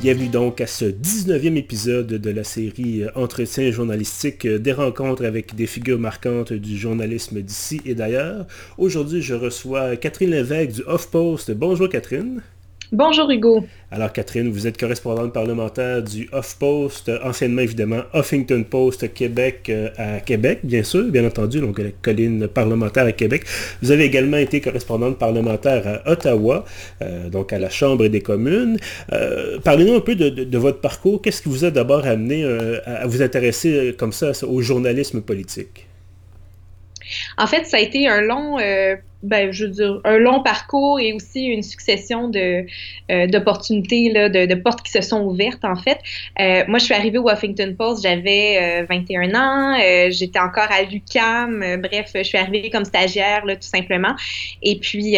Bienvenue donc à ce 19e épisode de la série euh, Entretien journalistique, euh, des rencontres avec des figures marquantes du journalisme d'ici et d'ailleurs. Aujourd'hui, je reçois Catherine Lévesque du Off-Post. Bonjour Catherine. Bonjour Hugo. Alors Catherine, vous êtes correspondante parlementaire du Off-Post, anciennement évidemment Huffington Post Québec euh, à Québec, bien sûr, bien entendu, donc la colline parlementaire à Québec. Vous avez également été correspondante parlementaire à Ottawa, euh, donc à la Chambre des communes. Euh, parlez-nous un peu de, votre parcours. Qu'est-ce qui vous a d'abord amené à vous intéresser comme ça au journalisme politique? En fait, ça a été un long ben, je un long parcours et aussi une succession de euh, d'opportunités, de, portes qui se sont ouvertes, en fait. Euh, moi, je suis arrivée au Washington Post, j'avais 21 euh, ans, j'étais encore à l'UCAM, bref, je suis arrivée comme stagiaire, là, tout simplement. Et puis,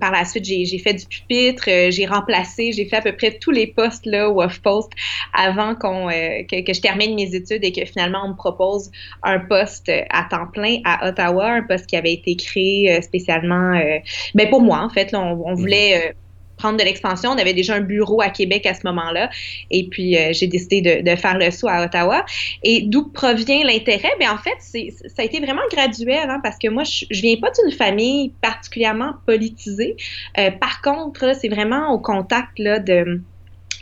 par la suite, j'ai fait du pupitre, j'ai remplacé, j'ai fait à peu près tous les postes là, au Post avant que, que, je termine mes études et que finalement, on me propose un poste à temps plein à Ottawa, un poste qui avait été créé spécialement euh, ben pour moi, en fait, on, mhm. voulait euh, prendre de l'expansion. On avait déjà un bureau à Québec à ce moment-là. Et puis, euh, j'ai décidé de, faire le saut à Ottawa. Et d'où provient l'intérêt? Bien, en fait, ça a été vraiment graduel, hein, parce que moi, je, je viens pas d'une famille particulièrement politisée. par contre, c'est vraiment au contact là, de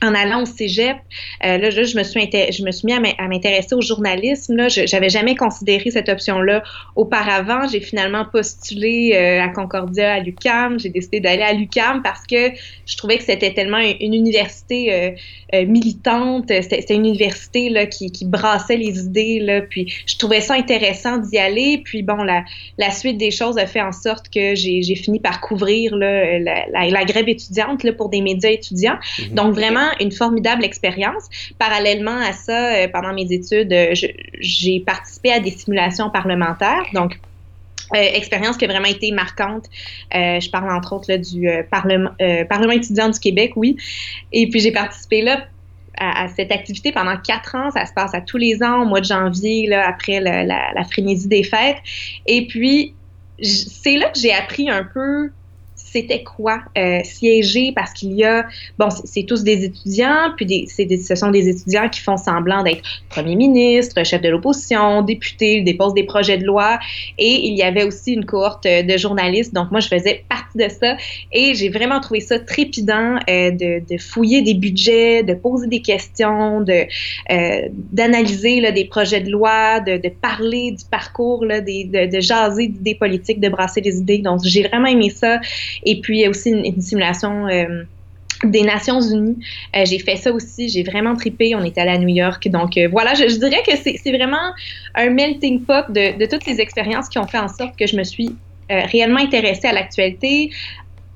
en allant au cégep, euh, là, je, me suis je me suis mis à m'intéresser au journalisme. Là, je n'avais jamais considéré cette option-là auparavant. J'ai finalement postulé euh, à Concordia, à l'UCAM. J'ai décidé d'aller à l'UCAM parce que je trouvais que c'était tellement une, université euh, militante. C'était une université là, qui, qui, brassait les idées. Là, puis je trouvais ça intéressant d'y aller. Puis bon, la, la, suite des choses a fait en sorte que j'ai fini par couvrir là, la, la, grève étudiante là, pour des médias étudiants. Mm-hmm. Donc vraiment une formidable expérience. Parallèlement à ça, euh, pendant mes études, euh, j'ai participé à des simulations parlementaires. Donc, euh, expérience qui a vraiment été marquante. je parle entre autres du Parlement, étudiant du Québec, oui. Et puis j'ai participé là à, cette activité pendant quatre ans. Ça se passe à tous les ans, au mois de janvier, après la, la frénésie des fêtes. Et puis c'est là que j'ai appris un peu c'était quoi euh, siéger? Parce qu'il y a, bon, c'est tous des étudiants, puis des, des, ce sont des étudiants qui font semblant d'être premier ministre, chef de l'opposition, député, déposent des projets de loi, et il y avait aussi une cohorte de journalistes, donc moi je faisais partie de ça, et j'ai vraiment trouvé ça trépidant euh, de, fouiller des budgets, de poser des questions, de euh, d'analyser des projets de loi, de, parler du parcours, là, des, de, de jaser d'idées politiques, de brasser des idées, donc j'ai vraiment aimé ça. Et puis, il y a aussi une, simulation euh, des Nations Unies. Euh, j'ai fait ça aussi, j'ai vraiment tripé. On était allé à New York. Donc euh, voilà, je, dirais que c'est vraiment un melting pot de, toutes les expériences qui ont fait en sorte que je me suis réellement intéressée à l'actualité,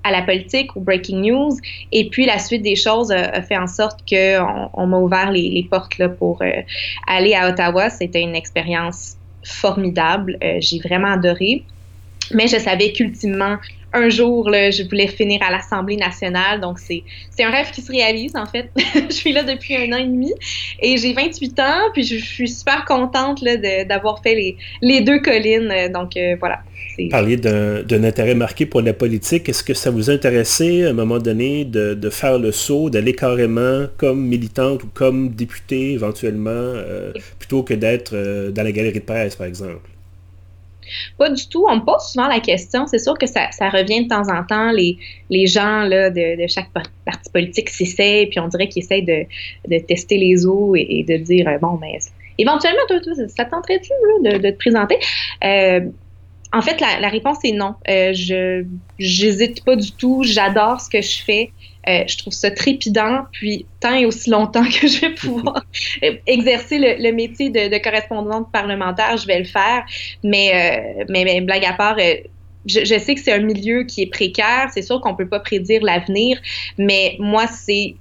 à la politique, au breaking news. Et puis la suite des choses a, fait en sorte qu'on on, m'a ouvert les, portes là, pour aller à Ottawa. C'était une expérience formidable. j'ai vraiment adoré. Mais je savais qu'ultimement, un jour, là, je voulais finir à l'Assemblée nationale. Donc, c'est, c'est un rêve qui se réalise, en fait. je suis là depuis un an et demi et j'ai 28 ans. Puis, je, suis super contente là, d'avoir fait les, les, deux collines. Donc, euh, voilà. Vous parliez d'un, intérêt marqué pour la politique. Est-ce que ça vous intéressait à un moment donné de, de faire le saut, d'aller carrément comme militante ou comme députée éventuellement, euh, plutôt que d'être euh, dans la galerie de presse, par exemple? Pas du tout. On me pose souvent la question. C'est sûr que ça, revient de temps en temps. Les, gens de, chaque parti politique s'essayent, puis on dirait qu'ils essayent de, tester les eaux et, de dire euh, bon, mais éventuellement, toi, ça tenterait-tu de, de, te présenter? Euh, en fait, la, réponse est non. Euh, je j'hésite pas du tout. J'adore ce que je fais. Euh, je trouve ça trépidant. Puis tant et aussi longtemps que je vais pouvoir exercer le, métier de, correspondante parlementaire, je vais le faire. Mais, euh, mais, blague à part. Je, je, sais que c'est un milieu qui est précaire. C'est sûr qu'on peut pas prédire l'avenir, mais moi, c'est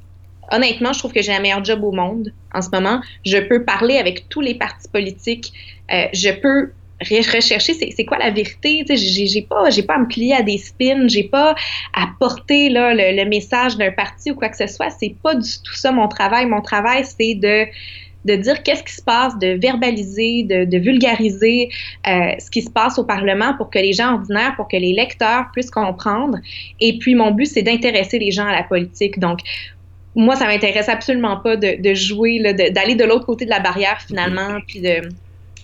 honnêtement, je trouve que j'ai un meilleur job au monde en ce moment. Je peux parler avec tous les partis politiques. je peux rechercher c'est quoi la vérité. J'ai pas, pas à me plier à des spins, j'ai pas à porter là, le, message d'un parti ou quoi que ce soit. C'est pas du tout ça mon travail. Mon travail, c'est de de dire qu'est-ce qui se passe, de verbaliser, de, vulgariser euh, ce qui se passe au Parlement pour que les gens ordinaires, pour que les lecteurs puissent comprendre. Et puis, mon but, c'est d'intéresser les gens à la politique. Donc, moi, ça m'intéresse absolument pas de, jouer, d'aller de, l'autre côté de la barrière finalement, puis de,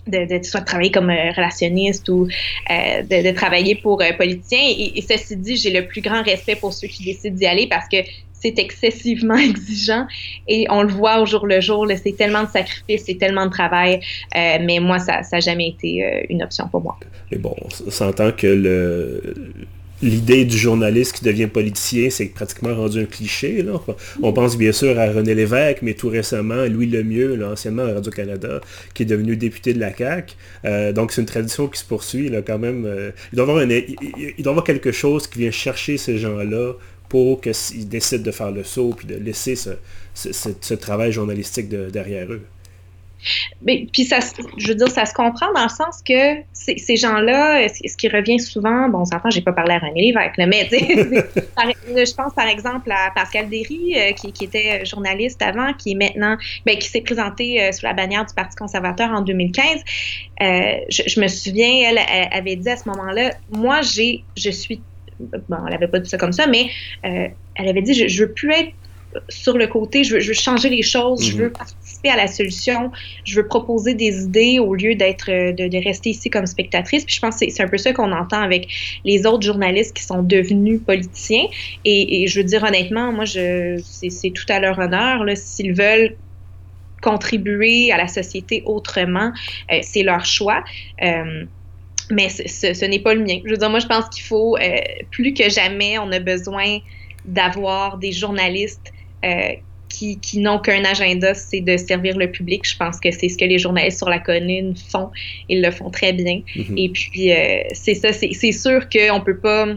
de, travailler comme euh, relationniste ou euh, de, travailler pour euh, politicien. Et, ceci dit, j'ai le plus grand respect pour ceux qui décident d'y aller parce que c'est excessivement exigeant et on le voit au jour le jour. C'est tellement de sacrifices, c'est tellement de travail. mais moi, ça n'a jamais été une option pour moi. Mais bon, on s'entend que le, l'idée du journaliste qui devient politicien, c'est pratiquement rendu un cliché. On pense bien sûr à René Lévesque, mais tout récemment, Louis Lemieux, là, anciennement à Radio-Canada, qui est devenu député de la CAQ. Euh, donc c'est une tradition qui se poursuit là, quand même. Euh, il, doit avoir avoir quelque chose qui vient chercher ces gens-là pour qu'ils décident de faire le saut puis de laisser ce, travail journalistique derrière eux. Mais, puis ça, je veux dire, ça se comprend dans le sens que ces gens-là, ce qui revient souvent, bon, on s'entend, j'ai pas parlé à René Lévesque, mais je pense par exemple à Pascal Derry, euh, qui, était journaliste avant, qui est maintenant, ben, qui s'est présenté euh, sous la bannière du Parti conservateur en 2015. Euh, je, me souviens, elle, avait dit à ce moment-là, moi, j'ai, je suis, bon, elle avait pas dit ça comme ça, mais elle avait dit, je, je veux plus être sur le côté, je veux, changer les choses, je veux mhm. participer à la solution, je veux proposer des idées au lieu d'être euh, de, rester ici comme spectatrice. Puis je pense que c'est un peu ça qu'on entend avec les autres journalistes qui sont devenus politiciens. Et, je veux dire honnêtement, moi, c'est tout à leur honneur. S'ils veulent contribuer à la société autrement, euh, c'est leur choix. Euh, mais ce, n'est pas le mien. Je veux dire, moi, je pense qu'il faut, plus que jamais, on a besoin d'avoir des journalistes euh, qui, qui n'ont qu'un agenda, c'est de servir le public. Je pense que c'est ce que les journalistes sur la colline font. Ils le font très bien. Mm-hmm. Et puis, euh, c'est ça, c'est sûr qu'on peut pas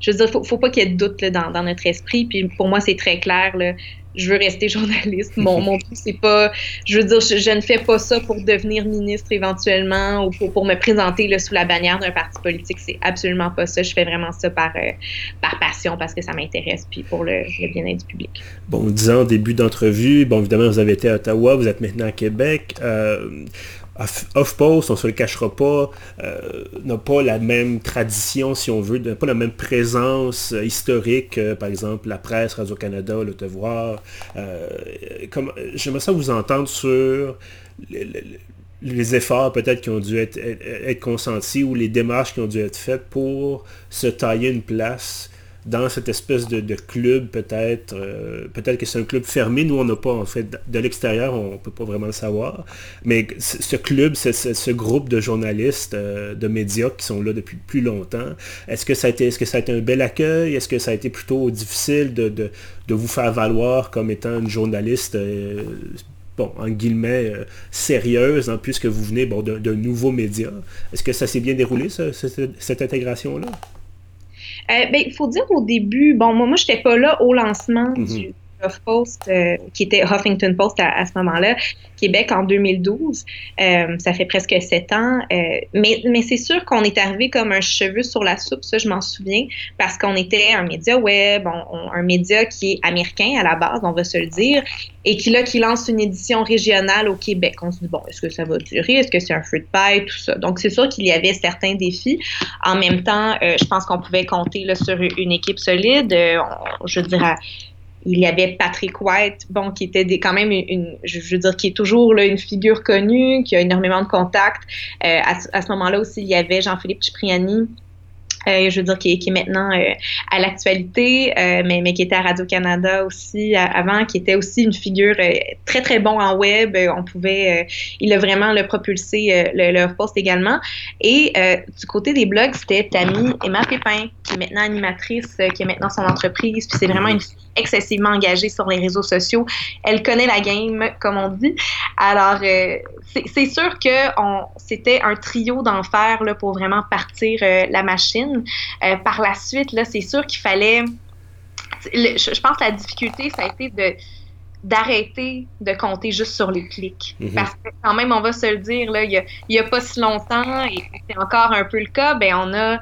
je veux dire, faut, faut pas qu'il y ait de doute dans, dans, notre esprit. Puis pour moi, c'est très clair. Là, je veux rester journaliste. Mon, mon c'est pas. Je veux dire, je, ne fais pas ça pour devenir ministre éventuellement ou pour, me présenter là, sous la bannière d'un parti politique. C'est absolument pas ça. Je fais vraiment ça par, euh, par passion parce que ça m'intéresse puis pour le, bien-être du public. Bon, disant début d'entrevue, bon, évidemment, vous avez été à Ottawa, vous êtes maintenant à Québec. Euh, Off-Post, on se le cachera pas, euh, n'a pas la même tradition, si on veut, n'a pas la même présence euh, historique, par exemple la presse, Radio-Canada, Le Devoir. Euh, J'aimerais ça vous entendre sur les, efforts peut-être qui ont dû être, consentis ou les démarches qui ont dû être faites pour se tailler une place dans cette espèce de, club peut-être. Euh, peut-être que c'est un club fermé. Nous, on n'a pas, en fait, de l'extérieur, on ne peut pas vraiment le savoir. Mais ce club, ce groupe de journalistes, euh, de médias qui sont là depuis plus longtemps, est-ce que ça a été, est-ce que ça a été un bel accueil? Est-ce que ça a été plutôt difficile de, vous faire valoir comme étant une journaliste euh, bon, en guillemets, sérieuse, hein, puisque vous venez bon, d'un nouveau média? Est-ce que ça s'est bien déroulé, cette intégration-là? Euh, ben, il faut dire au début, bon, moi, moi, je n'étais pas là au lancement mhm. du HuffPost, euh, qui était Huffington Post à, ce moment-là, Québec en 2012. Euh, ça fait presque sept ans. Euh, mais c'est sûr qu'on est arrivé comme un cheveu sur la soupe, ça, je m'en souviens, parce qu'on était un média web, un média qui est américain à la base, on va se le dire, et qui, là, qui lance une édition régionale au Québec. On se dit, bon, est-ce que ça va durer? Est-ce que c'est un feu de paille? Tout ça. Donc, c'est sûr qu'il y avait certains défis. En même temps, je pense qu'on pouvait compter là, sur une équipe solide. je dirais il y avait Patrick White, bon, qui était quand même une, je, veux dire, qui est toujours une figure connue, qui a énormément de contacts. Euh, à, à, ce moment-là aussi, il y avait Jean-Philippe Cipriani, euh, je veux dire, qui, est maintenant euh, à l'actualité, mais, mais qui était à Radio-Canada aussi avant, qui était aussi une figure très, très bon en web. on pouvait, il a vraiment le propulsé le, post également. Et du côté des blogs, c'était Tammy Emma Pépin, qui est maintenant animatrice, qui est maintenant son entreprise. Puis c'est vraiment une excessivement engagée sur les réseaux sociaux. Elle connaît la game, comme on dit. Alors, c'est sûr que c'était un trio d'enfer pour vraiment partir la machine. Euh, par la suite, là, c'est sûr qu'il fallait. je, pense que la difficulté, ça a été de d'arrêter de compter juste sur les clics. Mhm. Parce que quand même, on va se le dire, là, il n'y a, pas si longtemps, et c'est encore un peu le cas, ben on a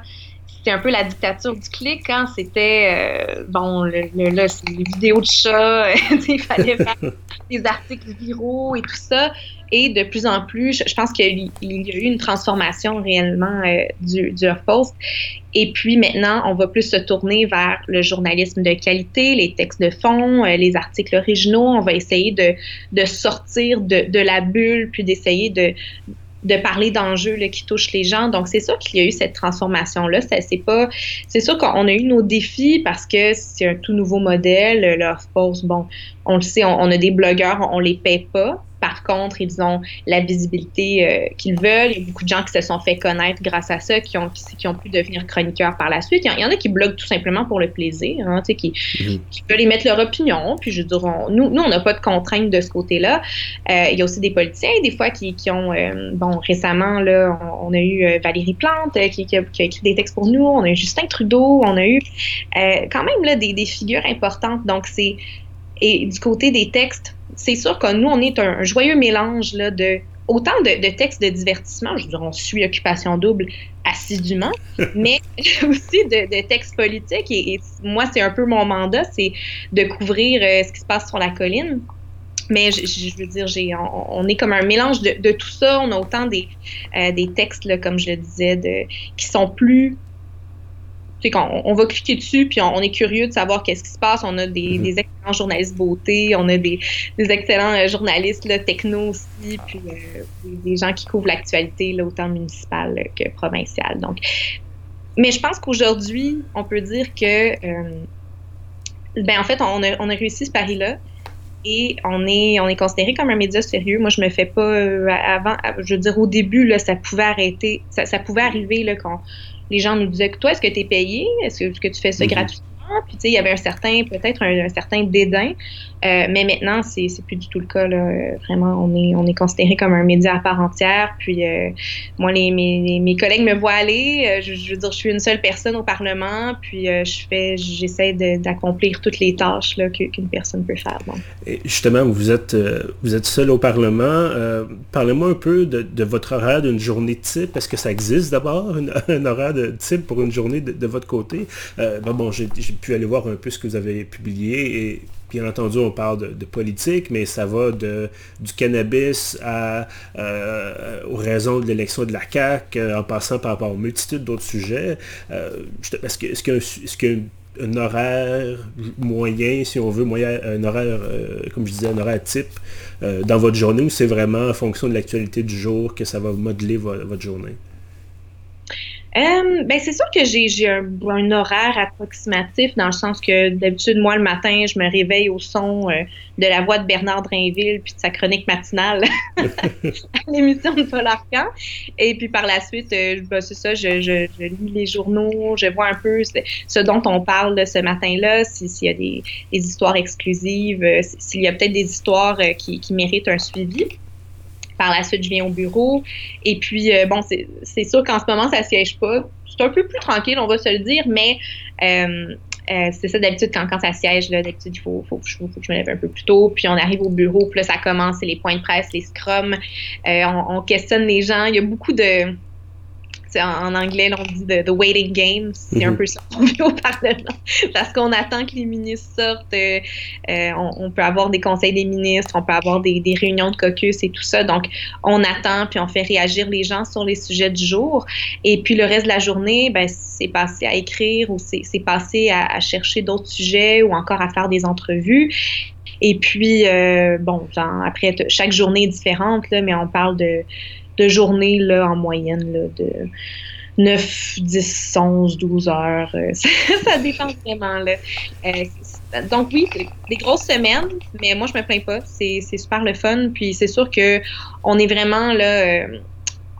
c'était un peu la dictature du clic. Hein? C'était, euh, bon, le, là, c'est les vidéos de chats, il fallait faire des articles viraux et tout ça. Et de plus en plus, je, pense qu'il y, a eu une transformation réellement euh, du, du post Et puis maintenant, on va plus se tourner vers le journalisme de qualité, les textes de fond, euh, les articles originaux. On va essayer de, de sortir de, de la bulle, puis d'essayer de de parler d'enjeux qui touchent les gens. Donc, c'est sûr qu'il y a eu cette transformation-là. C'est pas, c'est sûr qu'on a eu nos défis parce que c'est un tout nouveau modèle. Leur post, bon, on le sait, on, a des blogueurs, on, on les paie pas. Par contre, ils ont la visibilité euh, qu'ils veulent. Il y a beaucoup de gens qui se sont fait connaître grâce à ça, qui ont, qui, ont pu devenir chroniqueurs par la suite. Il y, en a qui bloguent tout simplement pour le plaisir, hein, qui, qui, veulent émettre leur opinion. Puis je dire, nous, nous, on n'a pas de contraintes de ce côté-là. Euh, il y a aussi des politiciens, des fois, qui, qui ont, euh, bon, récemment, là, on, a eu Valérie Plante qui, a, écrit des textes pour nous. On a eu Justin Trudeau. On a eu quand même là, des, des figures importantes. Donc, c'est... Et du côté des textes, c'est sûr que nous, on est un, joyeux mélange là, de autant de, textes de divertissement, je veux dire, on suit Occupation Double assidûment, mais aussi de, textes politiques. Et, moi, c'est un peu mon mandat, c'est de couvrir euh, ce qui se passe sur la colline. Mais je, veux dire, j'ai, on, est comme un mélange de, tout ça. On a autant des, euh, des textes, là, comme je le disais, de, qui sont plus on, va cliquer dessus, puis on, est curieux de savoir qu'est-ce qui se passe. On a des, mhm. excellents journalistes beauté, on a des, excellents euh, journalistes là, techno aussi, puis euh, des, gens qui couvrent l'actualité autant municipale que provinciale. Donc, mais je pense qu'aujourd'hui, on peut dire que, euh, ben en fait, on a, on a réussi ce pari-là et on est, on est considéré comme un média sérieux. Moi, je me fais pas avant, je veux dire, au début, là, ça pouvait arrêter, ça, ça pouvait arriver là, quand les gens nous disaient que toi, est-ce que tu es payé? Est-ce que, tu fais ça mhm. gratuitement? Puis, tu sais, il y avait un certain, peut-être un, certain dédain. Euh, mais maintenant, c'est, c'est plus du tout le cas. Là. Vraiment, on est, on est considéré comme un média à part entière. Puis, euh, moi, les, mes, mes, collègues me voient aller. Euh, je, veux dire, je suis une seule personne au Parlement. Puis, je fais, j'essaie d'accomplir toutes les tâches là, qu'une personne peut faire. Justement, vous êtes, vous êtes seul au Parlement. parlez-moi un peu de, de votre horaire d'une journée type. Est-ce que ça existe d'abord, un horaire de type pour une journée de, votre côté? bon, bon j'ai pu aller voir un peu ce que vous avez publié et Bien entendu, on parle de, politique, mais ça va de, du cannabis euh, aux raisons de l'élection de la CAQ, euh, en passant par rapport aux multitudes d'autres sujets. Euh, est-ce qu'il y a, un horaire moyen, si on veut, moyen, un horaire, comme je disais, un horaire type dans votre journée ou c'est vraiment en fonction de l'actualité du jour que ça va modeler votre journée? Euh, ben c'est sûr que j'ai un, un, horaire approximatif dans le sens que d'habitude, moi, le matin, je me réveille au son euh, de la voix de Bernard Drainville puis de sa chronique matinale à l'émission de Paul Arcan. Et puis par la suite, euh, ben, c'est ça, je, je, je, lis les journaux, je vois un peu ce, dont on parle ce matin-là, s'il y a des, des, histoires exclusives, s'il y a peut-être des histoires qui, qui méritent un suivi. Par la suite, je viens au bureau. Et puis, euh, bon, c'est sûr qu'en ce moment, ça siège pas. C'est un peu plus tranquille, on va se le dire, mais euh, euh, c'est ça d'habitude quand, quand ça siège, d'habitude, il faut, faut, que je me lève un peu plus tôt. Puis on arrive au bureau, puis là, ça commence, c'est les points de presse, les scrums. on, questionne les gens. Il y a beaucoup de en, anglais, on dit the, waiting game. C'est un mhm. peu ça qu'on vit au Parlement. Parce qu'on attend que les ministres sortent. Euh, euh, on, peut avoir des conseils des ministres, on peut avoir des, réunions de caucus et tout ça. Donc, on attend puis on fait réagir les gens sur les sujets du jour. Et puis, le reste de la journée, ben, c'est passé à écrire ou c'est passé à, chercher d'autres sujets ou encore à faire des entrevues. Et puis, euh, bon, après, chaque journée est différente, là, mais on parle de de journée là, en moyenne là, de 9, 10, 11, 12 heures. Euh, ça, dépend vraiment. Là. Euh, donc oui, des grosses semaines, mais moi je me plains pas. C'est super le fun. Puis c'est sûr que on est vraiment là. Euh,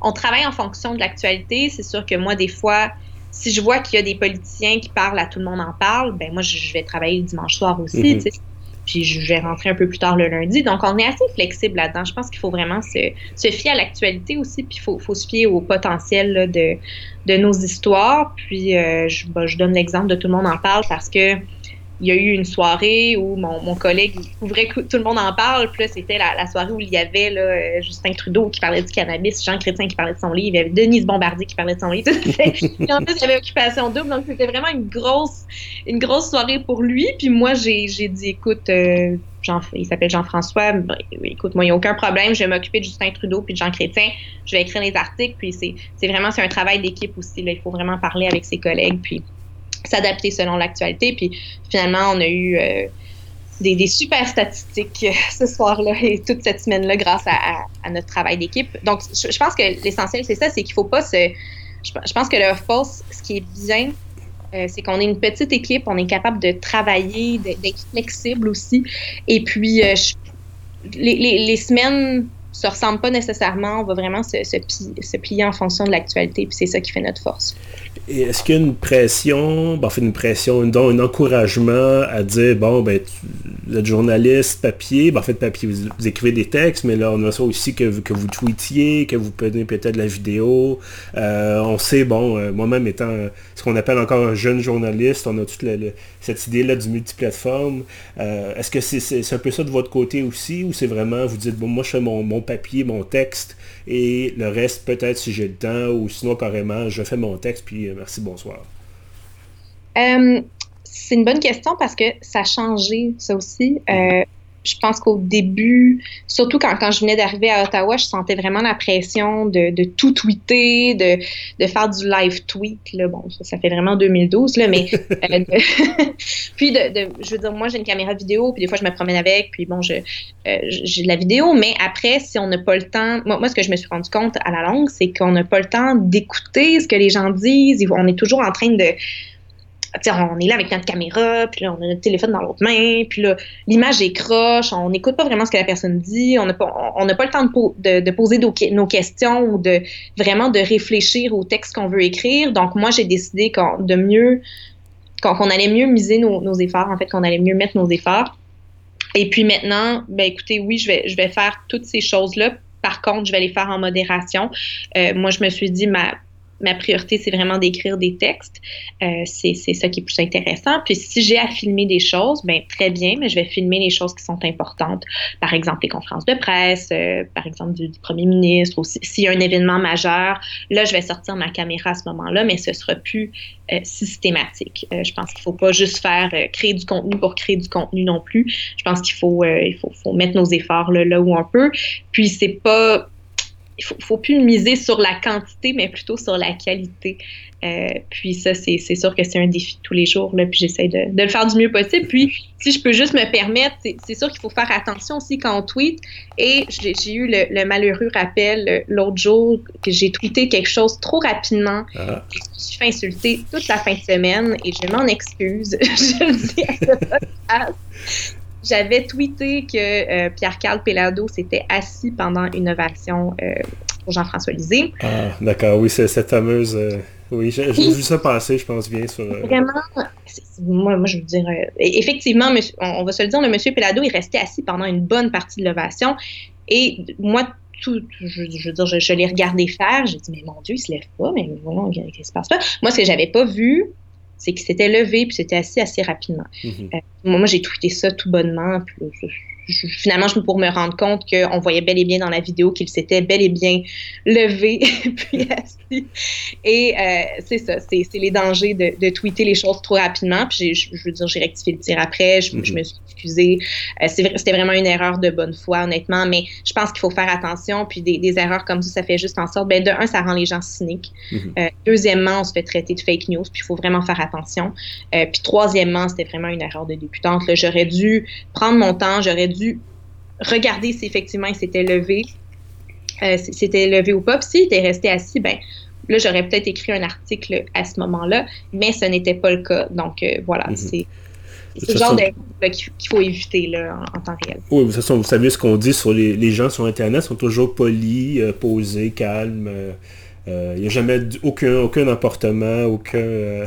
on travaille en fonction de l'actualité. C'est sûr que moi, des fois, si je vois qu'il y a des politiciens qui parlent à tout le monde en parle, ben moi je, vais travailler le dimanche soir aussi. Mm-hmm puis je vais rentrer un peu plus tard le lundi. Donc, on est assez flexible là-dedans. Je pense qu'il faut vraiment se, fier à l'actualité aussi, puis il faut, se fier au potentiel de, nos histoires. Puis, euh, je, bah, je, donne l'exemple de Tout le monde en parle parce que il y a eu une soirée où mon, mon collègue ouvrait que tout le monde en parle. Puis c'était la, soirée où il y avait là, euh, Justin Trudeau qui parlait du cannabis, Jean Chrétien qui parlait de son livre, il y avait Denise Bombardier qui parlait de son livre. en plus, il y avait Occupation Double. Donc, c'était vraiment une grosse, une grosse soirée pour lui. Puis moi, j'ai dit, écoute, euh, Jean, il s'appelle Jean-François. écoute, moi, il n'y a aucun problème. Je vais m'occuper de Justin Trudeau puis de Jean Chrétien. Je vais écrire les articles. Puis c'est vraiment c'est un travail d'équipe aussi. Là. Il faut vraiment parler avec ses collègues. Puis s'adapter selon l'actualité. Puis finalement, on a eu euh, des, super statistiques euh, ce soir-là et toute cette semaine-là grâce à, notre travail d'équipe. Donc, je, pense que l'essentiel, c'est ça, c'est qu'il ne faut pas se... Je, pense que le off-post, ce qui est bien, euh, c'est qu'on est une petite équipe, on est capable de travailler, d'être flexible aussi. Et puis, les, semaines se ressemblent pas nécessairement. On va vraiment se plier en fonction de l'actualité, puis c'est ça qui fait notre force. Est-ce qu'il y a une pression, ben, fait une pression, un encouragement à dire, bon, ben, vous êtes journaliste, papier, ben, en fait, papier, vous, écrivez des textes, mais là, on a ça aussi que, que vous tweetiez, que vous prenez peut-être la vidéo. Euh, on sait, bon, euh, moi-même étant ce qu'on appelle encore un jeune journaliste, on a toute cette idée-là du multiplateforme. Euh, est-ce que c'est un peu ça de votre côté aussi, ou c'est vraiment, vous dites, bon, moi, je fais mon, papier, mon texte, et le reste, peut-être si j'ai le temps, ou sinon carrément, je fais mon texte, puis merci, bonsoir? Euh, c'est une bonne question parce que ça a changé, ça aussi. Euh, je pense qu'au début, surtout quand, quand je venais d'arriver à Ottawa, je sentais vraiment la pression de, de tout tweeter, de, de, faire du live tweet. Là. Bon, ça, fait vraiment 2012, là, mais euh, puis de, je veux dire, moi j'ai une caméra vidéo, puis des fois je me promène avec, puis bon, je, euh, j'ai de la vidéo, mais après, si on n'a pas le temps, moi, moi, ce que je me suis rendu compte à la longue, c'est qu'on n'a pas le temps d'écouter ce que les gens disent. On est toujours en train de on est là avec notre caméra, puis là, on a notre téléphone dans l'autre main, puis là, l'image est croche, on n'écoute pas vraiment ce que la personne dit, on n'a pas, pas le temps de, de, poser nos, questions ou de vraiment de réfléchir au texte qu'on veut écrire. Donc, moi, j'ai décidé qu'on, de mieux, qu'on, allait mieux miser nos, efforts, en fait, qu'on allait mieux mettre nos efforts. Et puis maintenant, ben écoutez, oui, je vais, je vais faire toutes ces choses-là. Par contre, je vais les faire en modération. Euh, moi, je me suis dit, ma, ma priorité, c'est vraiment d'écrire des textes. Euh, c'est ça qui est plus intéressant. Puis si j'ai à filmer des choses, ben très bien, mais je vais filmer les choses qui sont importantes. Par exemple, les conférences de presse, euh, par exemple du, premier ministre, ou s'il y a un événement majeur, là, je vais sortir ma caméra à ce moment-là, mais ce sera plus euh, systématique. je pense qu'il faut pas juste faire créer du contenu pour créer du contenu non plus. Je pense qu'il faut, il faut, faut, mettre nos efforts là, là où on peut. Puis c'est pas il faut, faut plus miser sur la quantité, mais plutôt sur la qualité. Euh, puis ça, c'est sûr que c'est un défi de tous les jours, là, puis j'essaie de, de, le faire du mieux possible. Puis si je peux juste me permettre, c'est sûr qu'il faut faire attention aussi quand on tweet. Et j'ai eu le, malheureux rappel euh, l'autre jour que j'ai tweeté quelque chose trop rapidement. Ah. je me suis fait insulter toute la fin de semaine et je m'en excuse. je le dis à ce podcast. J'avais tweeté que euh, Pierre-Carl Pelado s'était assis pendant une ovation euh, pour Jean-François Lisée. Ah, d'accord, oui, c'est cette fameuse. Euh, oui, j'ai vu ça passer, je pense bien. Sur, Vraiment, moi, moi, je veux dire, effectivement, on, va se le dire, le monsieur Pelado est resté assis pendant une bonne partie de l'ovation. Et moi, tout, je, veux dire, je, l'ai regardé faire. J'ai dit, mais mon Dieu, il se lève pas, mais voilà, qu'est-ce qui se passe pas? Moi, ce que j'avais pas vu, c'est qu'il s'était levé puis s'était assis assez rapidement. Mhm. Euh, moi, j'ai tweeté ça tout bonnement. Puis, finalement, je pour me rendre compte qu'on voyait bel et bien dans la vidéo qu'il s'était bel et bien levé puis assis. Et euh, c'est ça, c'est les dangers de, de, tweeter les choses trop rapidement. Puis je, veux dire, j'ai rectifié le tir après, je, me mhm. suis excusée. Euh, C'était vraiment une erreur de bonne foi, honnêtement, mais je pense qu'il faut faire attention. Puis des, des, erreurs comme ça, ça fait juste en sorte, ben, de un, ça rend les gens cyniques. Mhm. euh, deuxièmement, on se fait traiter de fake news, puis il faut vraiment faire attention. Euh, puis troisièmement, c'était vraiment une erreur de débutante. J'aurais dû prendre mon temps, j'aurais dû dû regarder si effectivement il s'était levé, euh, s'était levé ou pas. Puis s'il était resté assis, ben là, j'aurais peut-être écrit un article à ce moment-là, mais ce n'était pas le cas. Donc euh, voilà, mhm. c'est. le genre d'erreur qu'il faut éviter là, en, temps réel. Oui, de toute façon, vous savez ce qu'on dit sur les, gens sur Internet, sont toujours polis, euh, posés, calmes. Il n'y a jamais aucun, aucun emportement, aucun...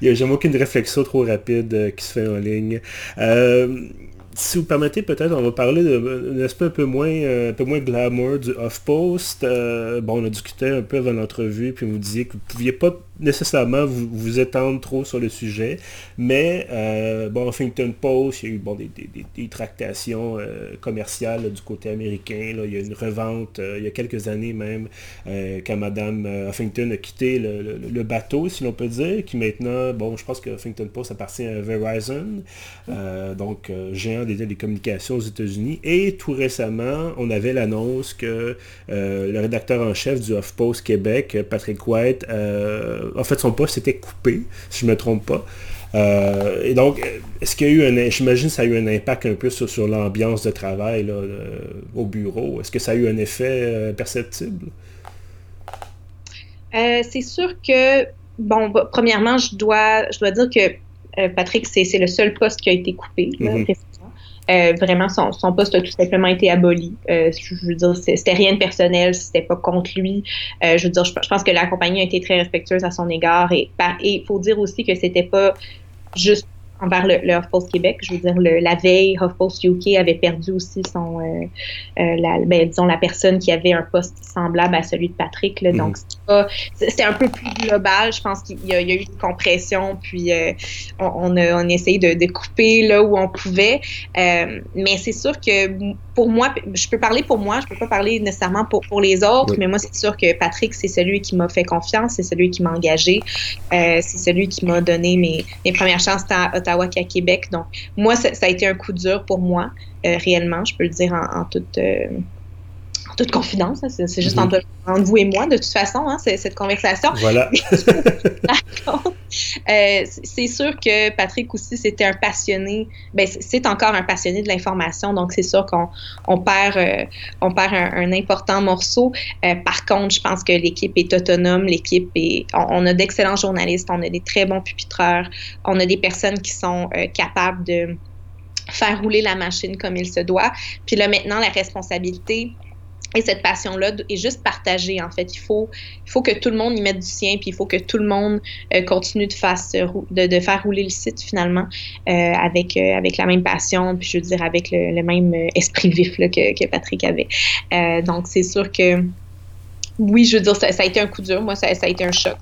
Il n'y a jamais aucune réflexion trop rapide qui se fait en ligne si vous permettez, peut-être, on va parler d'un aspect un peu moins, euh, un peu moins glamour du off-post. Euh, bon, on a discuté un peu avant l'entrevue, puis vous disiez que vous ne pouviez pas nécessairement vous, vous étendre trop sur le sujet, mais euh, bon, Huffington Post, il y a eu bon, des, des, tractations euh, commerciales du côté américain. Là. Il y a une revente euh, il y a quelques années même, quand Mme Huffington a quitté le, bateau, si l'on peut dire, qui maintenant, bon, je pense que Huffington Post appartient à Verizon, donc géant des télécommunications aux États-Unis. Et tout récemment, on avait l'annonce que le rédacteur en chef du HuffPost Québec, Patrick White, en fait, son poste était coupé, si je ne me trompe pas. Euh, et donc, est-ce qu'il y a eu un, j'imagine que ça a eu un impact un peu sur, l'ambiance de travail au bureau. Est-ce que ça a eu un effet euh, perceptible? Euh, c'est sûr que, bon, bah, premièrement, je dois, je dois dire que Patrick, c'est le seul poste qui a été coupé mm-hmm. vraiment, son, poste a tout simplement été aboli. je veux dire, c'était rien de personnel, c'était pas contre lui. je veux dire, je, pense que la compagnie a été très respectueuse à son égard et il faut dire aussi que c'était pas juste envers le, le HuffPost Québec. Je veux dire, le, la veille, HuffPost UK avait perdu aussi son, euh, euh, la, ben, disons, la personne qui avait un poste semblable à celui de Patrick. Là, Donc, mhm. C'était un peu plus global. Je pense qu'il y, a eu une compression, puis euh, on, a, on a essayé de, de, couper là où on pouvait. mais c'est sûr que pour moi, je peux parler pour moi, je peux pas parler nécessairement pour, pour les autres, mais moi, c'est sûr que Patrick, c'est celui qui m'a fait confiance, c'est celui qui m'a engagé, euh, c'est celui qui m'a donné mes, mes premières chances à Ottawa qu'à Québec. Donc, moi, ça, a été un coup dur pour moi, euh, réellement, je peux le dire en, en toute... Euh, toute confidence. C'est juste mhm. entre, vous et moi, de toute façon, hein, cette conversation. Voilà. euh, c'est sûr que Patrick aussi, c'était un passionné. Ben, c'est encore un passionné de l'information, donc c'est sûr qu'on on perd, euh, on perd un, important morceau. Euh, par contre, je pense que l'équipe est autonome. L'équipe est. On, a d'excellents journalistes, on a des très bons pupitreurs, on a des personnes qui sont capables de faire rouler la machine comme il se doit. Puis là, maintenant, la responsabilité, et cette passion-là est juste partagée, en fait. Il faut, il faut que tout le monde y mette du sien, puis il faut que tout le monde euh, continue de, fasse, de, de, faire rouler le site, finalement, euh, avec, euh, avec la même passion, puis je veux dire, avec le, même esprit vif là, que, que, Patrick avait. donc, c'est sûr que, oui, je veux dire, ça, a été un coup dur. Moi, ça, ça a été un choc.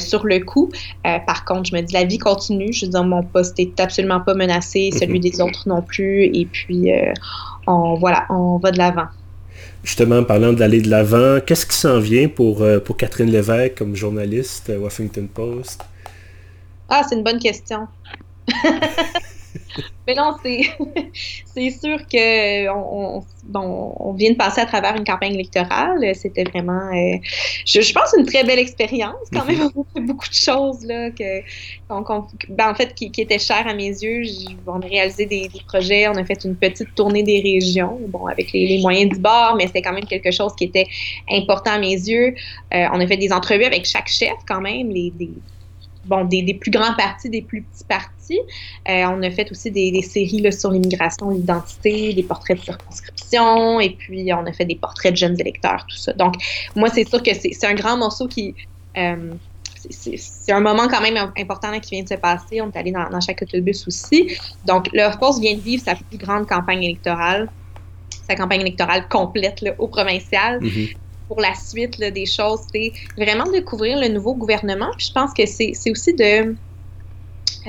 sur le coup. par contre, je me dis, la vie continue. Je veux dire, mon poste est absolument pas menacé, celui des autres non plus. Et puis, on, voilà, on va de l'avant justement, parlant d'aller de l'avant, qu'est-ce qui s'en vient pour, euh, pour Catherine Lévesque comme journaliste à Washington Post? Ah, c'est une bonne question. Mais non, c'est sûr que on, bon, on vient de passer à travers une campagne électorale. C'était vraiment, euh, je, pense, une très belle expérience quand même. On a fait beaucoup de choses là, que, ben, en fait, qui, qui, étaient chères à mes yeux. On a réalisé des, projets, on a fait une petite tournée des régions, bon, avec les, moyens du bord, mais c'était quand même quelque chose qui était important à mes yeux. Euh, on a fait des entrevues avec chaque chef quand même, les, des, bon, des, plus grands partis, des plus petits partis. Euh, on a fait aussi des, séries sur l'immigration, l'identité, des portraits de circonscription, et puis on a fait des portraits de jeunes électeurs, tout ça. Donc, moi, c'est sûr que c'est un grand morceau qui... Euh, c'est un moment quand même important qui vient de se passer. On est allé dans, chaque autobus aussi. Donc, le Force vient de vivre sa plus grande campagne électorale, sa campagne électorale complète au provincial. Mm-hmm pour la suite des choses, c'est vraiment découvrir le nouveau gouvernement. Puis je pense que c'est aussi de,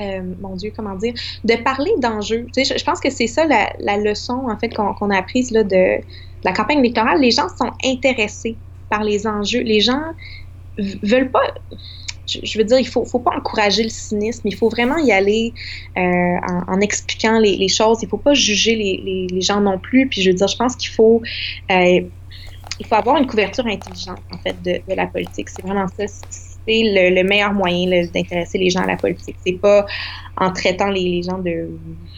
euh, mon Dieu, comment dire, de parler d'enjeux. Je, pense que c'est ça la, leçon, en fait, qu'on a apprise là, de, la campagne électorale. Les gens sont intéressés par les enjeux. Les gens veulent pas. Je, veux dire, il faut, faut pas encourager le cynisme. Il faut vraiment y aller euh, en, expliquant les, choses. Il faut pas juger les, les, gens non plus. Puis je veux dire, je pense qu'il faut euh, il faut avoir une couverture intelligente, en fait, de, la politique. C'est vraiment ça. C'est le, meilleur moyen d'intéresser les gens à la politique. C'est pas en traitant les, gens de,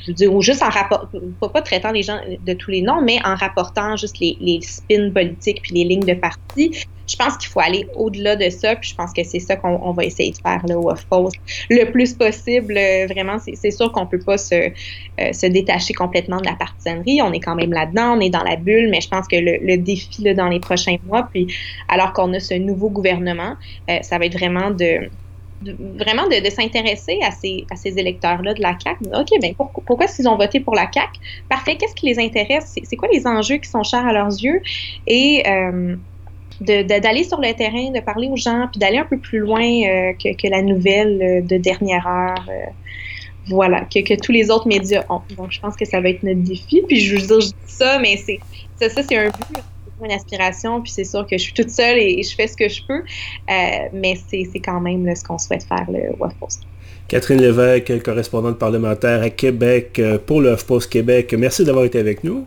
je ou juste en rapport, pas, traitant les gens de tous les noms, mais en rapportant juste les, les spins politiques puis les lignes de parti je pense qu'il faut aller au-delà de ça, puis je pense que c'est ça qu'on va essayer de faire là, au Off-Post le plus possible. Euh, vraiment, c'est sûr qu'on peut pas se, euh, se détacher complètement de la partisanerie. On est quand même là-dedans, on est dans la bulle, mais je pense que le, défi là, dans les prochains mois, puis alors qu'on a ce nouveau gouvernement, euh, ça va être vraiment de vraiment de, s'intéresser à ces, à ces électeurs-là de la CAQ. OK, bien, pourquoi, est-ce qu'ils ont voté pour la CAQ? Parfait, qu'est-ce qui les intéresse? C'est quoi les enjeux qui sont chers à leurs yeux? Et d'aller sur le terrain, de parler aux gens, puis d'aller un peu plus loin que, que, la nouvelle de dernière heure voilà, que, que, tous les autres médias ont. Donc, je pense que ça va être notre défi. Puis, je veux dire, je dis ça, mais c'est ça, ça c'est un but, une aspiration. Puis, c'est sûr que je suis toute seule et, je fais ce que je peux. Euh, mais c'est quand même là, ce qu'on souhaite faire, le WAFPOST. Catherine Lévesque, correspondante parlementaire à Québec euh, pour le HuffPost Québec. Merci d'avoir été avec nous.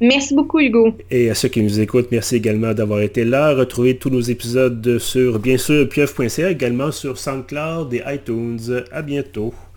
Merci beaucoup, Hugo. Et à ceux qui nous écoutent, merci également d'avoir été là. Retrouvez tous nos épisodes sur, bien sûr, pieuf.ca, également sur SoundCloud et iTunes. À bientôt.